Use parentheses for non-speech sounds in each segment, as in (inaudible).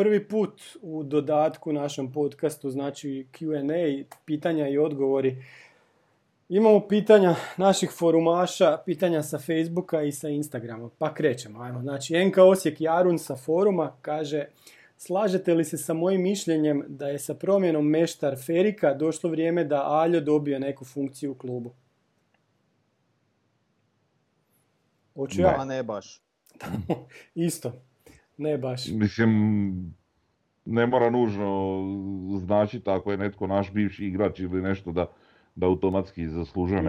prvi put u dodatku našem podcastu, znači Q&A, pitanja i odgovori. Imamo pitanja naših forumaša, pitanja sa Facebooka i sa Instagrama, pa krećemo. Ajmo. Znači, NK Osijek Jarun sa foruma kaže Slažete li se sa mojim mišljenjem da je sa promjenom meštar Ferika došlo vrijeme da Aljo dobije neku funkciju u klubu? Hoću ja? ne baš. (laughs) Isto, ne baš. Mislim, ne mora nužno značiti ako je netko naš bivši igrač ili nešto da, da automatski zaslužuje mhm.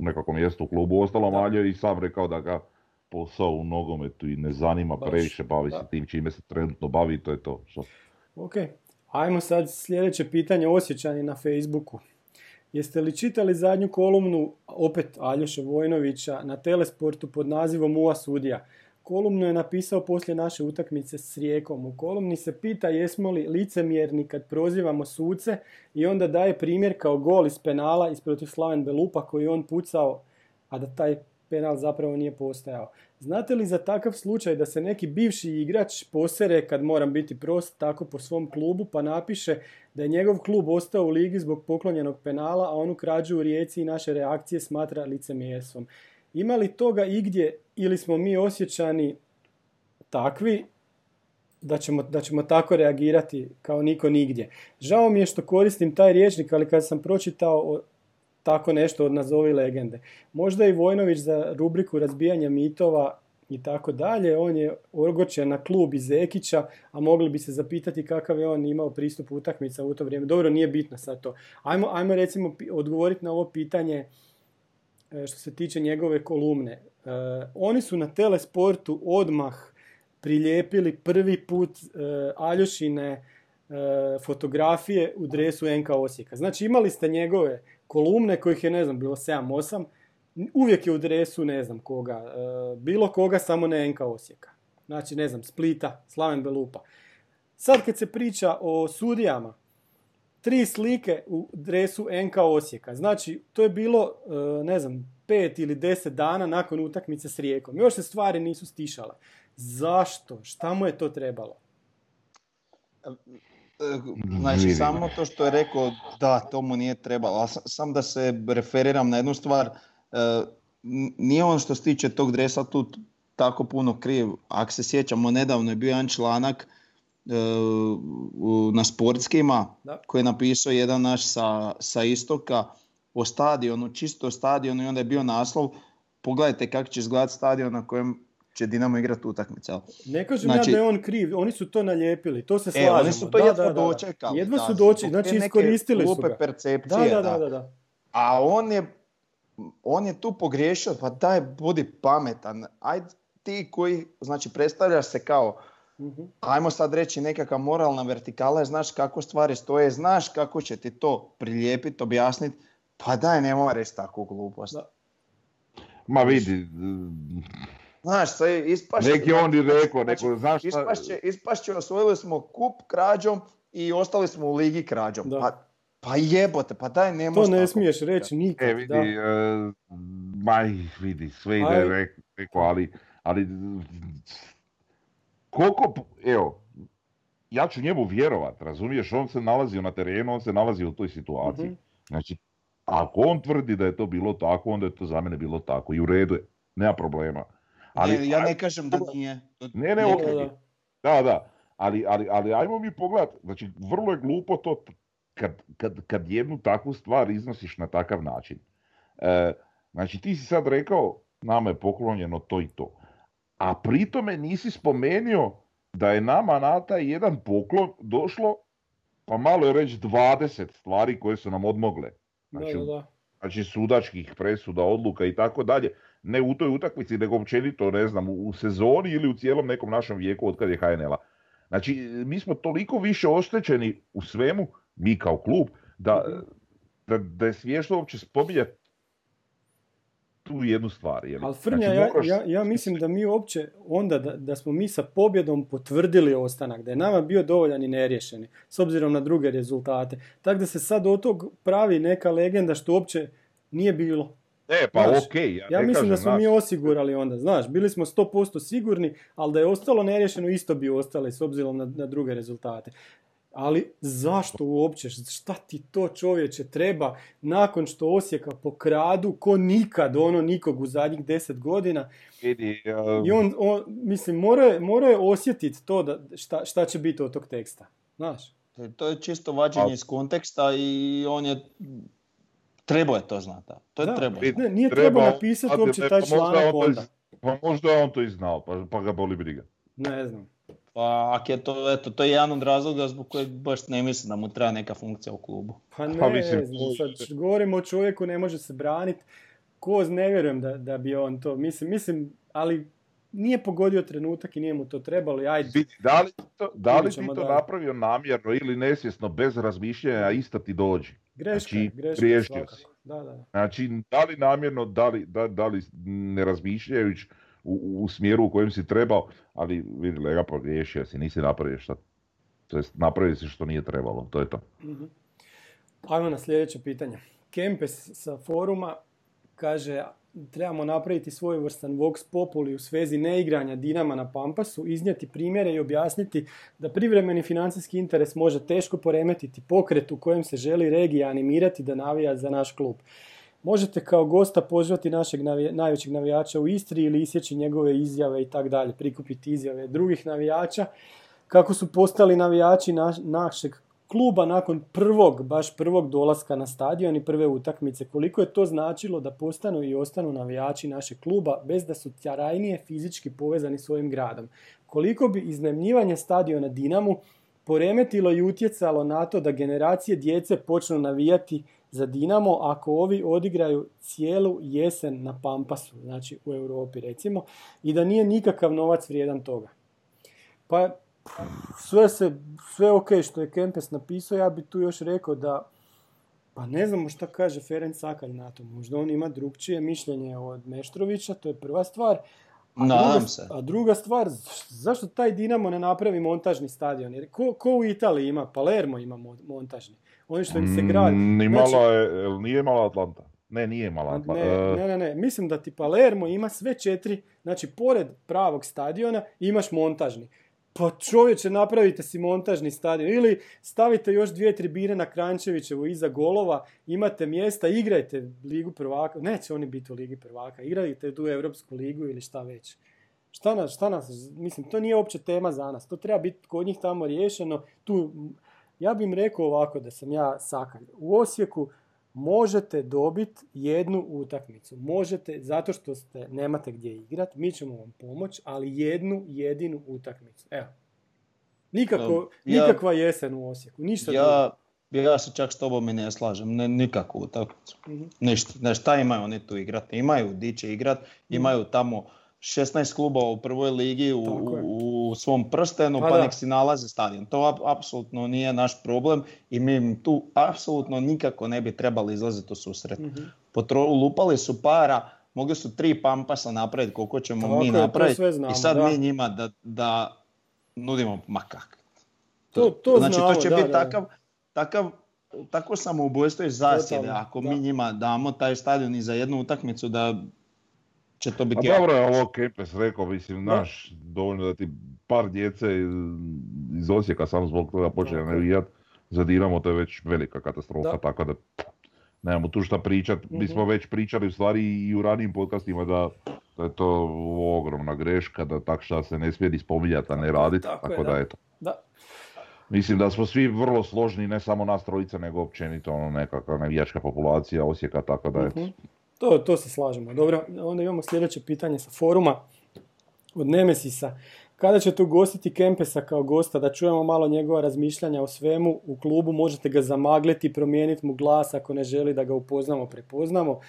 nekako, mjesto u klubu. Ostalo Aljo i sam rekao da ga posao u nogometu i ne zanima Baš, previše, bavi se tim čime se trenutno bavi to je to. Što... Ok, ajmo sad sljedeće pitanje osjećanje na Facebooku. Jeste li čitali zadnju kolumnu, opet Aljoše Vojnovića, na Telesportu pod nazivom Ua sudija? Kolumnu je napisao poslije naše utakmice s Rijekom. U kolumni se pita jesmo li licemjerni kad prozivamo suce i onda daje primjer kao gol iz penala iz protiv Slaven Belupa koji je on pucao, a da taj penal zapravo nije postojao. Znate li za takav slučaj da se neki bivši igrač posere, kad moram biti prost, tako po svom klubu, pa napiše da je njegov klub ostao u ligi zbog poklonjenog penala, a onu krađu u rijeci i naše reakcije smatra licemjerstvom. Ima li toga igdje ili smo mi osjećani takvi da ćemo, da ćemo tako reagirati kao niko nigdje. Žao mi je što koristim taj riječnik, ali kad sam pročitao tako nešto od nazovi legende. Možda i Vojnović za rubriku razbijanja mitova i tako dalje. On je orgočen na klub iz Ekića, a mogli bi se zapitati kakav je on imao pristup utakmica u to vrijeme. Dobro, nije bitno sad to. Ajmo, ajmo recimo odgovoriti na ovo pitanje što se tiče njegove kolumne. E, oni su na Telesportu odmah prilijepili prvi put e, Aljošine fotografije u dresu NK Osijeka. Znači imali ste njegove kolumne kojih je, ne znam, bilo 7-8, uvijek je u dresu, ne znam koga, e, bilo koga, samo ne NK Osijeka. Znači, ne znam, Splita, Slaven Belupa. Sad kad se priča o sudijama, tri slike u dresu NK Osijeka. Znači, to je bilo, e, ne znam, pet ili deset dana nakon utakmice s Rijekom. Još se stvari nisu stišale. Zašto? Šta mu je to trebalo? Znači, samo to što je rekao, da, to mu nije trebalo. A sam da se referiram na jednu stvar, e, nije on što se tiče tog dresa tu tako puno kriv. Ako se sjećamo, nedavno je bio jedan članak e, na sportskima koji je napisao jedan naš sa, sa istoka o stadionu, čisto stadionu i onda je bio naslov pogledajte kako će izgledati stadion na kojem će Dinamo igrati utakmice. Ne kažem znači, ja da je on kriv, oni su to nalijepili, to se slažemo. E, oni su to jedva dočekali. Jedva su dočekali, znači iskoristili su ga. percepcije. Da, da, da, da. A on je, on je tu pogriješio, pa daj, budi pametan. Ajde ti koji, znači predstavljaš se kao, uh ajmo sad reći nekakva moralna vertikala, znaš kako stvari stoje, znaš kako će ti to prilijepiti, objasniti, pa daj, ne reći takvu glupost. Da. Ma vidi, Znaš, sve ispašće... Neki on i rekao, neko, znaš šta... Ispašće, ispašće, osvojili smo kup krađom i ostali smo u ligi krađom. Da. Pa, pa jebote, pa daj ne To ne smiješ reći nikad. E, vidi, da. Uh, maj, vidi, sve ide rekao, ali, ali koliko, evo, ja ću njemu vjerovat, razumiješ, on se nalazi na terenu, on se nalazi u toj situaciji. uh Znači, ako on tvrdi da je to bilo tako, onda je to za mene bilo tako i u redu je, nema problema. Ali, ja ne kažem da nije. Ne, ne, ok. Da, da. Ali, ali, ali ajmo mi pogledat. Znači, vrlo je glupo to kad, kad, kad jednu takvu stvar iznosiš na takav način. E, znači, ti si sad rekao, nama je poklonjeno to i to. A pritome nisi spomenio da je nama na taj jedan poklon došlo, pa malo je reći 20 stvari koje su nam odmogle. Znači, da, da. znači sudačkih presuda, odluka i tako dalje ne u toj utakmici, nego općenito, ne znam, u sezoni ili u cijelom nekom našem vijeku od kad je HNL-a. Znači, mi smo toliko više oštećeni u svemu, mi kao klub, da, da, da je smiješno uopće spominjati tu jednu stvar. Jel? Ali Frnja, znači, ja, ja, ja, mislim da mi uopće onda da, da smo mi sa pobjedom potvrdili ostanak, da je nama bio dovoljan i neriješeni, s obzirom na druge rezultate. Tako da se sad od tog pravi neka legenda što uopće nije bilo. E, pa okej. ja, ja mislim da smo mi osigurali onda, znaš, bili smo 100% sigurni, ali da je ostalo neriješeno isto bi ostali s obzirom na, na druge rezultate. Ali zašto uopće, šta ti to čovječe treba nakon što Osijeka pokradu ko nikad, ono nikog u zadnjih deset godina. Vidi, I on, on mislim, mora je osjetiti to da, šta, šta će biti od tog teksta, znaš. To je čisto vađenje iz konteksta i on je Trebao je to znati. To je da, trebao. Ne, nije trebao napisati uopće taj članak onda. Pa možda je on to i znao, pa, pa ga boli briga. Ne znam. Pa ako je to, eto, to je jedan od razloga zbog kojeg baš ne mislim da mu treba neka funkcija u klubu. Pa ne, pa mislim, sad govorimo o čovjeku, ne može se braniti. Ko ne vjerujem da, da bi on to, mislim, mislim, ali nije pogodio trenutak i nije mu to trebalo. Ajde. Da li, to, da li ti to napravio namjerno ili nesvjesno, bez razmišljanja, ista ti dođi? Greška, znači, greška si. Da, da. Znači, da li namjerno, da li, da, da li ne razmišljajući u, u, smjeru u kojem si trebao, ali vidi, lega pogriješio si, nisi napravio što, to jest napravio si što nije trebalo, to je to. uh Ajmo na sljedeće pitanje. Kempes sa foruma kaže, trebamo napraviti svojevrstan vox populi u svezi neigranja Dinama na Pampasu, iznijeti primjere i objasniti da privremeni financijski interes može teško poremetiti pokret u kojem se želi regija animirati da navija za naš klub. Možete kao gosta pozvati našeg najvećeg navijača u Istri ili isjeći njegove izjave i tako dalje, prikupiti izjave drugih navijača kako su postali navijači našeg kluba nakon prvog, baš prvog dolaska na stadion i prve utakmice. Koliko je to značilo da postanu i ostanu navijači našeg kluba bez da su tjarajnije fizički povezani s ovim gradom. Koliko bi iznemljivanje stadiona Dinamu poremetilo i utjecalo na to da generacije djece počnu navijati za Dinamo ako ovi odigraju cijelu jesen na Pampasu, znači u Europi recimo, i da nije nikakav novac vrijedan toga. Pa sve se, sve ok što je Kempes napisao, ja bi tu još rekao da pa ne znamo šta kaže Ferenc Sakalj na to. Možda on ima drugčije mišljenje od Meštrovića, to je prva stvar. A druga, se. A druga stvar, zašto taj Dinamo ne napravi montažni stadion? Jer ko, ko u Italiji ima? Palermo ima montažni. Oni što im se gradi. Mm, ni znači, je, nije mala Atlanta. Ne, nije mala Atlanta. Ne, e. ne, ne, ne, Mislim da ti Palermo ima sve četiri, znači pored pravog stadiona imaš montažni. Pa čovječe, napravite si montažni stadion. Ili stavite još dvije tribine na Krančevićevu iza golova, imate mjesta, igrajte Ligu prvaka. Neće oni biti u Ligi prvaka. Igrajte tu Europsku ligu ili šta već. Šta nas, šta nas, mislim, to nije uopće tema za nas. To treba biti kod njih tamo riješeno. Tu, ja bih im rekao ovako da sam ja sakalj. U Osijeku možete dobiti jednu utakmicu. Možete, zato što ste, nemate gdje igrati, mi ćemo vam pomoći, ali jednu jedinu utakmicu. Evo. Nikako, nikakva jesen u Osijeku, ništa ja, Ja se čak s tobom i ne slažem, ne, nikakvu utakmicu. mm Ništa, ne, šta imaju oni tu igrati? Imaju di će igrati, mhm. imaju tamo 16 klubova u prvoj ligi u, u, svom prstenu, pa, pa nek si nalaze stadion. To apsolutno nije naš problem i mi tu apsolutno nikako ne bi trebali izlaziti u susret. mm lupali su para, mogli su tri pampasa napraviti koliko ćemo mi napraviti i sad mi njima da, da nudimo makak. To, to znači to će biti takav, takav tako samoubojstvo i zasjede ako mi njima damo taj stadion i za jednu utakmicu da će to biti... A dobro je ovo Kempes rekao, mislim, naš, dovoljno da ti par djece iz Osijeka samo zbog toga počne navijat za Dinamo, to je već velika katastrofa, da. tako da nemamo tu šta pričat. Mi mhm. smo već pričali u stvari i u ranijim podcastima da, da je to ogromna greška, da tak šta se ne smije ni spominjati, a ne raditi, tako, tako da, da eto. Da. Mislim da smo svi vrlo složni, ne samo nas trojica, nego općenito ono, nekakva navijačka populacija Osijeka, tako da eto. Mhm. To, to se slažemo. Dobro, onda imamo sljedeće pitanje sa foruma od Nemesisa. Kada ćete ugostiti Kempesa kao gosta, da čujemo malo njegova razmišljanja o svemu u klubu, možete ga zamagliti, promijeniti mu glas ako ne želi da ga upoznamo, prepoznamo.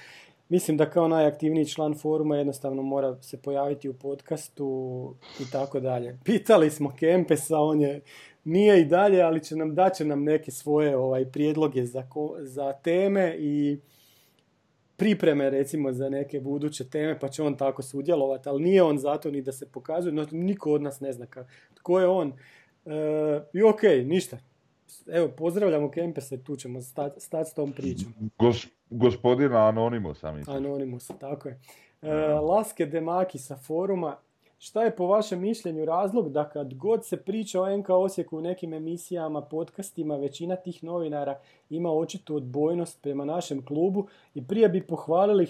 Mislim da kao najaktivniji član foruma jednostavno mora se pojaviti u podcastu i tako dalje. Pitali smo Kempesa, on je nije i dalje, ali će nam daće nam neke svoje ovaj prijedloge za, za teme i pripreme recimo za neke buduće teme pa će on tako sudjelovati, ali nije on zato ni da se pokazuje, no, niko od nas ne zna ka, tko je on. E, I ok, ništa. evo, pozdravljamo Kempese, tu ćemo stati stat s tom pričom. Gos, gospodina Anonimusa, mislim. Anonimusa, tako je. E, Laske Demaki sa foruma, Šta je po vašem mišljenju razlog da kad god se priča o NK Osijeku u nekim emisijama, podcastima, većina tih novinara ima očitu odbojnost prema našem klubu i prije bi pohvalili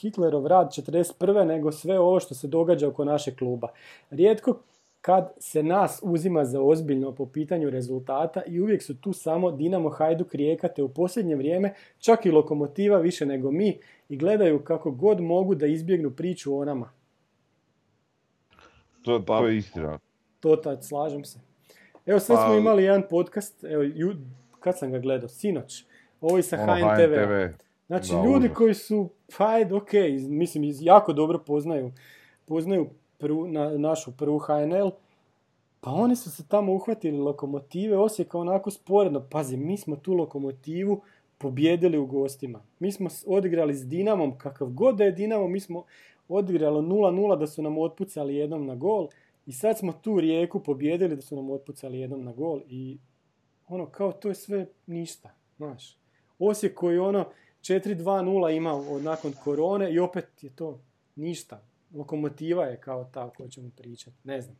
Hitlerov rad 41. nego sve ovo što se događa oko našeg kluba. Rijetko kad se nas uzima za ozbiljno po pitanju rezultata i uvijek su tu samo Dinamo, Hajduk, Rijeka te u posljednje vrijeme čak i lokomotiva više nego mi i gledaju kako god mogu da izbjegnu priču o nama. To, pa, to je istina. To tad, slažem se. Evo sad smo pa- imali jedan podcast, evo, ju, kad sam ga gledao, sinoć, ovo sa ono, HNTV. Znači, ljudi koji su, pa ajde, ok, mislim, jako dobro poznaju, poznaju prvu, na, našu prvu HNL, pa oni su se tamo uhvatili lokomotive Osijeka onako sporedno. Pazi, mi smo tu lokomotivu pobjedili u gostima. Mi smo odigrali s Dinamom, kakav god da je Dinamo, mi smo odigralo 0-0 da su nam otpucali jednom na gol i sad smo tu rijeku pobjedili da su nam otpucali jednom na gol i ono kao to je sve ništa, znaš. Osijek koji ono 4-2-0 ima od, nakon korone i opet je to ništa. Lokomotiva je kao ta o kojoj ćemo pričati, ne znam.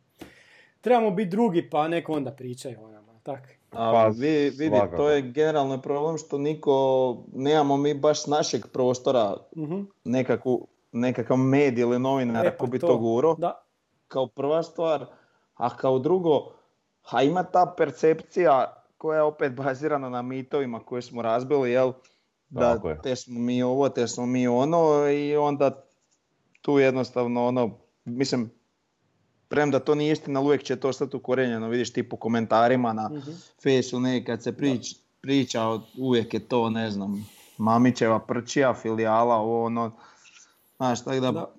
Trebamo biti drugi pa neko onda pričaju o nama, tak. A pa, vi, vidi, to je generalno problem što niko, nemamo mi baš našeg prostora uh nekakvu nekakav medij ili novinar e, pa bi to, guro. Da. Kao prva stvar. A kao drugo, a ima ta percepcija koja je opet bazirana na mitovima koje smo razbili, jel? Da te smo mi ovo, te smo mi ono i onda tu jednostavno ono, mislim, premda to nije istina, uvijek će to ostati ukorenjeno, vidiš ti po komentarima na uh Facebooku, ne, kad se prič, priča, uvijek je to, ne znam, Mamićeva prčija, filijala, ovo ono, Znaš, tako da... da.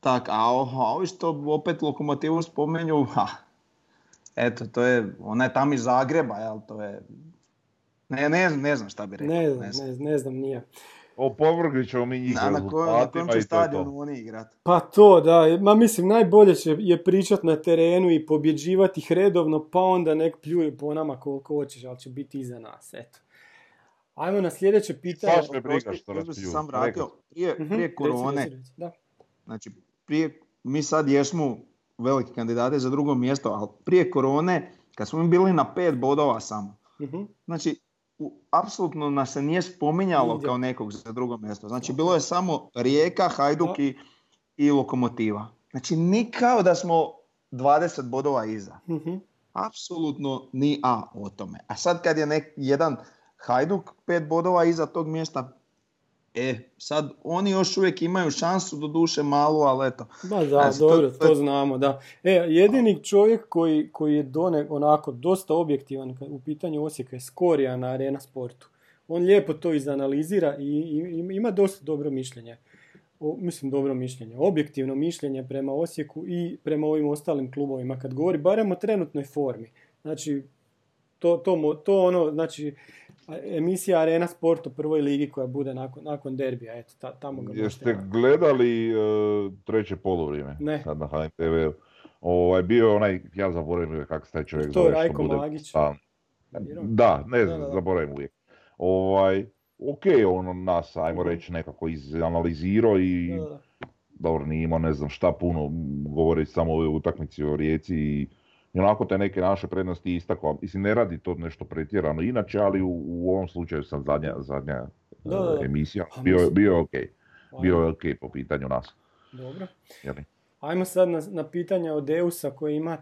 Tak, a ovi što opet lokomotivu spomenju, ha, eto, to je, ona je tam iz Zagreba, jel, to je, ne, ne, ne znam šta bi rekao. Ne znam, ne, ne znam, nije. Opovrgli ćemo mi njih na, kojem će stadionu oni igrati? Pa to, da. Ma mislim, najbolje će je pričat na terenu i pobjeđivati ih redovno, pa onda nek pljuju po nama koliko hoćeš, ali će biti iza nas, eto. Ajmo na sljedeće pitanje. Baš me briga što sam vratio. Prije, mhm, prije korone, da. znači prije, mi sad jesmo veliki kandidati za drugo mjesto, ali prije korone, kad smo mi bili na pet bodova samo, uh znači apsolutno nas se nije spominjalo kao nekog za drugo mjesto. Znači bilo je samo Rijeka, Hajduk i, i Lokomotiva. Znači nikao da smo 20 bodova iza. uh Apsolutno ni A o tome. A sad kad je nek, jedan Hajduk pet bodova iza tog mjesta. E, sad oni još uvijek imaju šansu, do duše malu, ali eto. Ba da, dobro, to, to, znamo, da. E, jedini čovjek koji, koji je done, onako dosta objektivan u pitanju Osijeka je Skorija na Arena Sportu. On lijepo to izanalizira i, i ima dosta dobro mišljenje. O, mislim dobro mišljenje, objektivno mišljenje prema Osijeku i prema ovim ostalim klubovima kad govori barem o trenutnoj formi. Znači, to, to, to ono, znači, emisija Arena Sport u prvoj ligi koja bude nakon, nakon derbija. Eto, ta, tamo ga Jeste gledali uh, treće polovrijeme? Ne. Sad na HNTV. Ovaj, bio onaj, ja zaboravim kako se taj čovjek to zove. To Rajko bude, Magić. da, ne znam, zaboravim uvijek. Ovaj, ok, on nas, ajmo reći, nekako izanalizirao i da, da. dobro, nije imao ne znam šta puno, govori samo o utakmici o Rijeci i i onako te neke naše prednosti istakao. Mislim, ne radi to nešto pretjerano inače, ali u, u ovom slučaju sam zadnja, zadnja da, emisija. Pa bio, bio je ok. Bio je ok po pitanju nas. Dobro. Jeli? Ajmo sad na, na pitanja od Deusa koji ima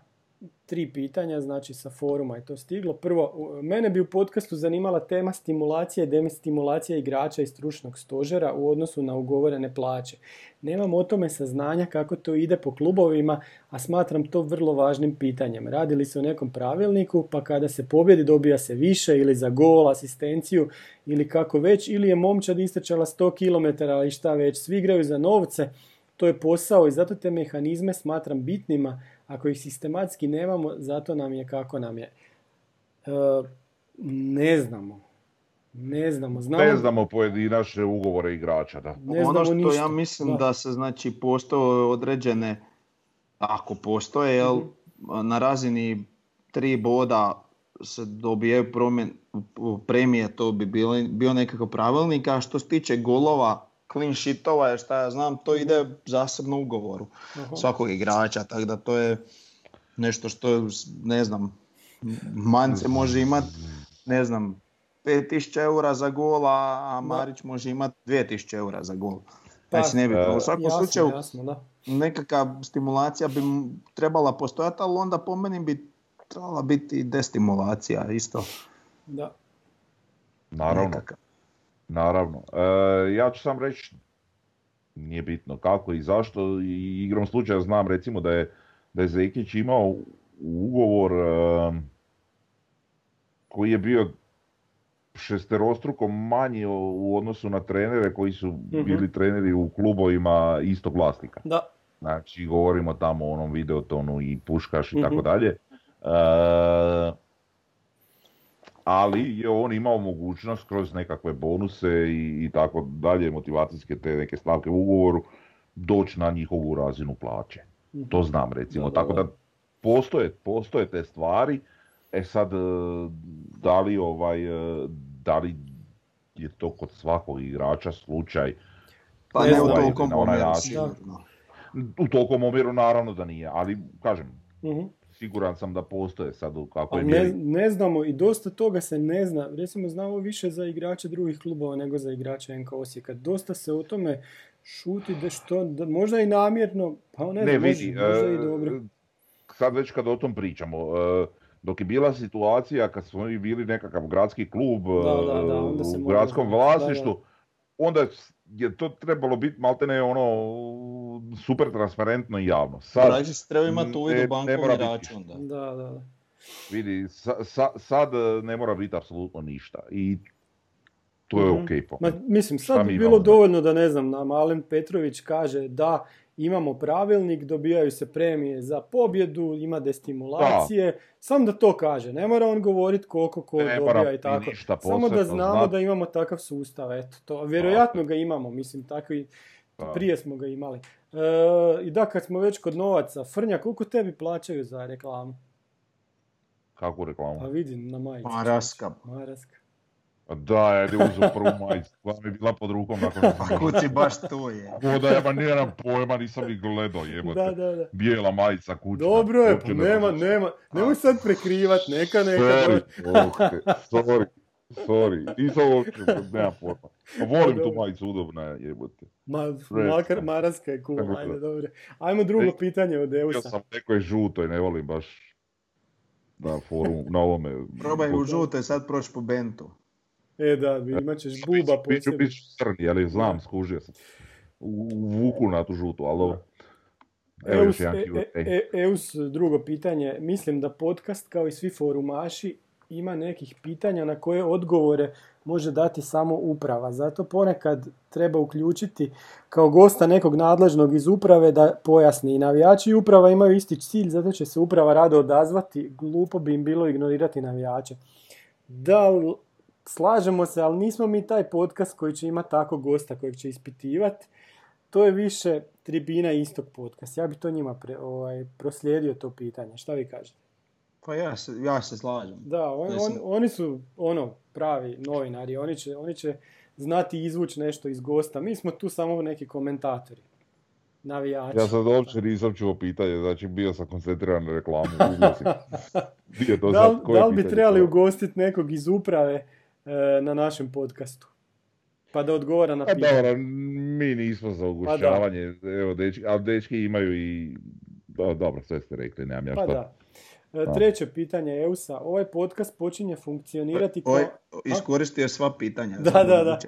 tri pitanja, znači sa foruma je to stiglo. Prvo, mene bi u podcastu zanimala tema stimulacije i demistimulacije igrača i stručnog stožera u odnosu na ugovorene plaće. Nemam o tome saznanja kako to ide po klubovima, a smatram to vrlo važnim pitanjem. Radi li se o nekom pravilniku, pa kada se pobjedi dobija se više ili za gol, asistenciju ili kako već, ili je momčad istračala 100 km, ali šta već, svi igraju za novce, to je posao i zato te mehanizme smatram bitnima, ako ih sistematski nemamo, zato nam je kako nam je. E, ne znamo. Ne znamo. Znamo... Ne znamo pojedinačne ugovore igrača. Da. Ne ono što ništa. ja mislim da. se znači postoje određene, ako postoje, jel, mhm. na razini tri boda se dobijaju premije, to bi bilo, bio nekakav pravilnik, a što se tiče golova, clean sheetova, jer šta ja znam, to ide zasebno ugovoru svakog igrača, tako da to je nešto što, ne znam, Mance može imati, ne znam, 5000 eura za gol, a Marić može imati 2000 eura za gol. Pa, znači ne U svakom slučaju nekakva stimulacija bi trebala postojati, ali onda po meni bi trebala biti destimulacija isto. Da. Naravno. Naravno. E, ja ću sam reći, nije bitno kako i zašto, i igrom slučaja znam recimo da je, da je Zekić imao ugovor e, koji je bio šesterostruko manji u odnosu na trenere koji su mhm. bili treneri u klubovima istog vlasnika. Da. Znači, govorimo tamo o onom videotonu i puškaš i tako mhm. dalje. E, ali je on imao mogućnost kroz nekakve bonuse i, i tako dalje, motivacijske te neke stavke u ugovoru, doći na njihovu razinu plaće. To znam recimo. tako da postoje, postoje te stvari. E sad, e, da li ovaj, e, da li je to kod svakog igrača slučaj? Pa ne, u tolikom omjeru, U tolikom omjeru naravno da nije, ali kažem, uh siguran sam da postoje sad u kako je ne, ne znamo i dosta toga se ne zna. Recimo znamo više za igrače drugih klubova nego za igrače NK Osijeka. Dosta se o tome šuti da što, da možda i namjerno, pa ne, ne vidi, možda, i e, dobro. Sad već kad o tom pričamo, e, dok je bila situacija kad smo bili nekakav gradski klub da, da, da, u gradskom vlasništvu, onda je to trebalo biti maltene ono super transparentno i javno. Sad, Rađe se treba imati uvid u bankovni račun. Da. Da, da, Vidi, sa, sad ne mora biti apsolutno ništa i to je mm ok. Ma, mislim, sad bi bilo dovoljno da ne znam, nam Alen Petrović kaže da imamo pravilnik, dobijaju se premije za pobjedu, ima destimulacije, sam da to kaže, ne mora on govoriti koliko ko ne dobija i tako, samo da znamo da imamo takav sustav, eto, to, vjerojatno ga imamo, mislim, tako i prije smo ga imali. E, I da, kad smo već kod novaca, Frnja, koliko tebi plaćaju za reklamu? Kakvu reklamu? Pa vidim na majicu. Maraska. Maraska. Da, je uzeo prvu majicu, koja mi je bila pod rukom nakon Pa kući baš tu je. O da, ja nijedan pojma, nisam ni gledao, jebote. Da, da, da. Bijela majica kućna. Dobro je, pa nema, nema, nemoj sad prekrivat, neka, neka. Sorry, sorry, sorry, nisam uopće, (laughs) nema pojma. Pa volim tu majicu, udobna je, jebote. Ma, makar maraska je cool, ajde, dobro. Ajmo drugo pitanje od Eusa. Ja sam nekoj žutoj, ne volim baš na forum, na ovome. Probaj u žutoj sad proći po Bentu. E da, imat ćeš buba po sebi. Biću crni, ali znam, skužio sam. U vuku na tu žutu, ali dobro. Eus, e, e, Eus, drugo pitanje. Mislim da podcast, kao i svi forumaši, ima nekih pitanja na koje odgovore može dati samo uprava. Zato ponekad treba uključiti kao gosta nekog nadležnog iz uprave da pojasni. I navijači i uprava imaju isti cilj, zato će se uprava rado odazvati. Glupo bi im bilo ignorirati navijače. Da slažemo se, ali nismo mi taj podcast koji će imati tako gosta kojeg će ispitivati. To je više tribina istog podcast. Ja bi to njima ovaj, proslijedio to pitanje. Šta vi kažete? Pa ja se, ja se slažem. Da, on, on, oni su ono pravi novinari. Oni će, oni će znati izvući nešto iz gosta. Mi smo tu samo neki komentatori. Navijači. Ja sad uopće nisam čuo pitanje, znači bio sam koncentriran na reklamu. da, da li bi trebali ugostiti nekog iz uprave E, na našem podcastu. Pa da odgovara na pa pitanje. Dobro, mi nismo za ugušćavanje, pa evo, dečki, ali dečki imaju i... dobro, sve ste rekli, nemam ja pa Da. E, treće pitanje Eusa. Ovaj podcast počinje funkcionirati kao... iskoristio sva pitanja. Da, da, da.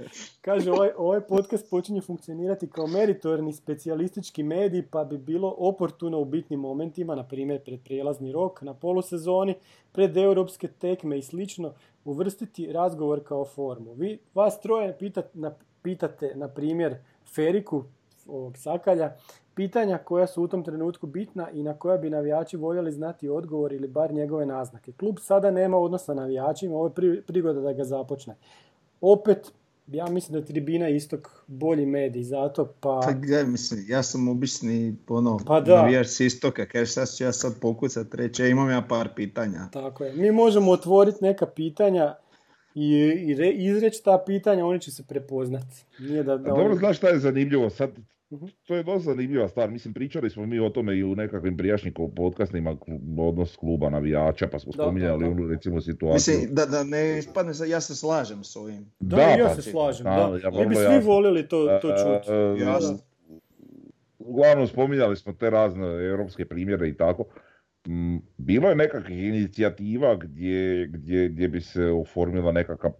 Kaže, ovaj, ovaj podcast počinje funkcionirati kao meritorni specijalistički medij, pa bi bilo oportuno u bitnim momentima, na primjer pred prijelazni rok, na polusezoni, pred europske tekme i slično, uvrstiti razgovor kao formu. Vi, vas troje pitate, na, pitate, na primjer, Feriku, ovog Sakalja, pitanja koja su u tom trenutku bitna i na koja bi navijači voljeli znati odgovor ili bar njegove naznake. Klub sada nema odnosa navijačima, ovo je prigoda da ga započne. Opet, ja mislim da je Tribina Istok bolji medij, zato pa... Pa gledaj, mislim, ja sam obični ono, pa da. navijač s Istoka, kaže sad ću ja sad pokucat reći, imam ja par pitanja. Tako je, mi možemo otvoriti neka pitanja i, i izreći ta pitanja, oni će se prepoznati. Nije da, da Dobro, znaš šta je zanimljivo, sad. To je dosta zanimljiva stvar. Mislim, pričali smo mi o tome i u nekakvim prijašnjim podcastima odnos kluba navijača, pa smo da, spominjali onu recimo situaciju. Mislim, da, da ne ispadne, ja se slažem s ovim. Da, da ja pa se slažem, da. Ja Mi bi svi voljeli to, to čuti. Uh, Uglavnom, spominjali smo te razne europske primjere i tako. Mm, bilo je nekakvih inicijativa gdje, gdje, gdje bi se oformila nekakav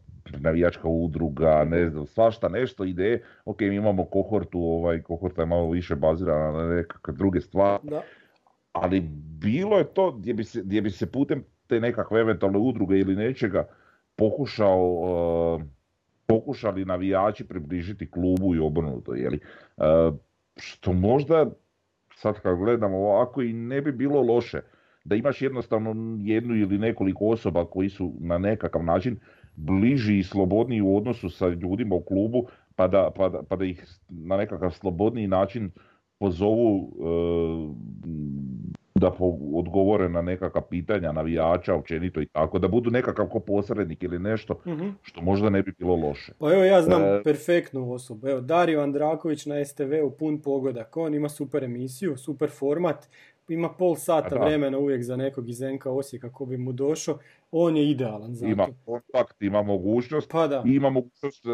navijačka udruga, ne znam, svašta nešto ide, ok, mi imamo kohortu, ovaj, kohorta je malo više bazirana na nekakve druge stvari, da. ali bilo je to gdje bi, se, gdje bi se putem te nekakve eventualne udruge ili nečega pokušao, uh, pokušali navijači približiti klubu i obrnuto, jeli? Uh, što možda, sad kad gledamo ovako, i ne bi bilo loše, da imaš jednostavno jednu ili nekoliko osoba koji su na nekakav način bliži i slobodniji u odnosu sa ljudima u klubu, pa da, pa da, pa da ih na nekakav slobodniji način pozovu e, da odgovore na nekakva pitanja navijača općenito i tako, da budu nekakav ko posrednik ili nešto, mhm. što možda ne bi bilo loše. Pa evo ja znam e, perfektnu osobu, evo Dario Andraković na STV u pun pogodak, on ima super emisiju, super format, ima pol sata vremena uvijek za nekog iz NK Osijeka ko bi mu došao, on je idealan za Ima kontakt, ima mogućnost, pa da. ima mogućnost e,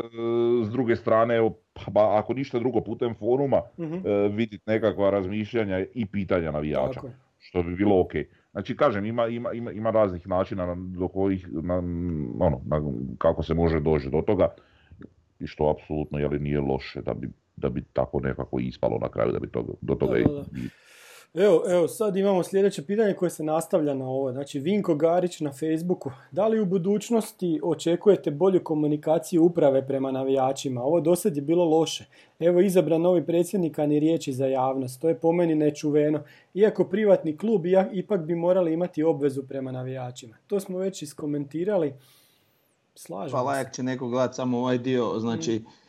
s druge strane, pa, ako ništa drugo putem foruma, uh-huh. vidjeti nekakva razmišljanja i pitanja navijača, što bi bilo ok. Znači, kažem, ima, ima, ima, ima raznih načina do kojih, na, ono, na, kako se može doći do toga i što apsolutno jeli, nije loše da bi, da bi tako nekako ispalo na kraju, da bi to, do toga da, da, i, Evo, evo, sad imamo sljedeće pitanje koje se nastavlja na ovo. Znači, Vinko Garić na Facebooku. Da li u budućnosti očekujete bolju komunikaciju uprave prema navijačima? Ovo do sad je bilo loše. Evo, izabran novi predsjednik, a ni riječi za javnost. To je po meni nečuveno. Iako privatni klub, ipak bi morali imati obvezu prema navijačima. To smo već iskomentirali. Slažem pa lajak će neko gledati samo ovaj dio, znači... Mm.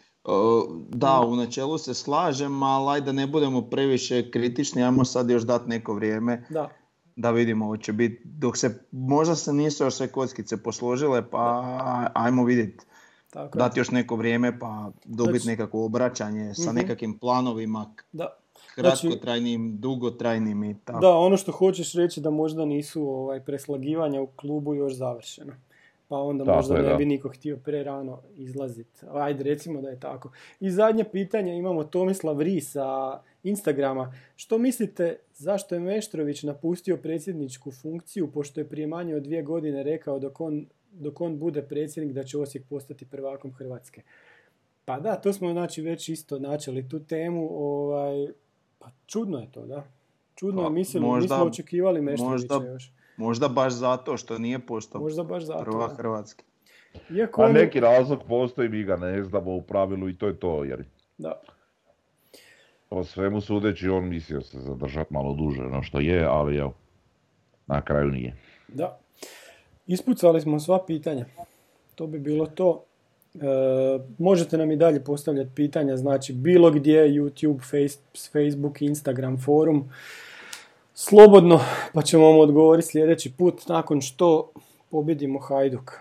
Da, u načelu se slažem, ali ajde da ne budemo previše kritični, ajmo sad još dati neko vrijeme da, da vidimo ovo će biti, dok se, možda se nisu još sve kockice posložile, pa ajmo vidjeti. Tako dati još neko vrijeme pa dobiti znači, nekako obraćanje sa uh nekakvim planovima da. kratkotrajnim, znači, dugotrajnim i tako. Da, ono što hoćeš reći da možda nisu ovaj, preslagivanja u klubu još završena pa onda možda ne bi niko htio prerano izlaziti. Ajde, recimo da je tako. I zadnje pitanje imamo Tomislav Ris sa Instagrama. Što mislite zašto je Meštrović napustio predsjedničku funkciju pošto je prije manje od dvije godine rekao dok on, dok on bude predsjednik da će Osijek postati prvakom Hrvatske? Pa da, to smo znači već isto načeli tu temu. Ovaj, pa čudno je to, da. Čudno pa, mislili, možda, nismo očekivali Meštrovića možda, još. Možda baš zato što nije postao Možda baš zato, prva Hrvatski. Iako A neki razlog postoji, mi ga ne znamo u pravilu i to je to. Jer... Da. Po svemu sudeći on mislio se zadržati malo duže no što je, ali evo, na kraju nije. Da. Ispucali smo sva pitanja. To bi bilo to. E, možete nam i dalje postavljati pitanja, znači bilo gdje, YouTube, Facebook, Instagram, forum slobodno, pa ćemo vam odgovoriti sljedeći put nakon što pobjedimo Hajduk.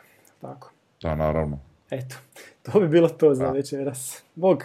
Tako. Da, naravno. Eto, to bi bilo to za večeras. Bog.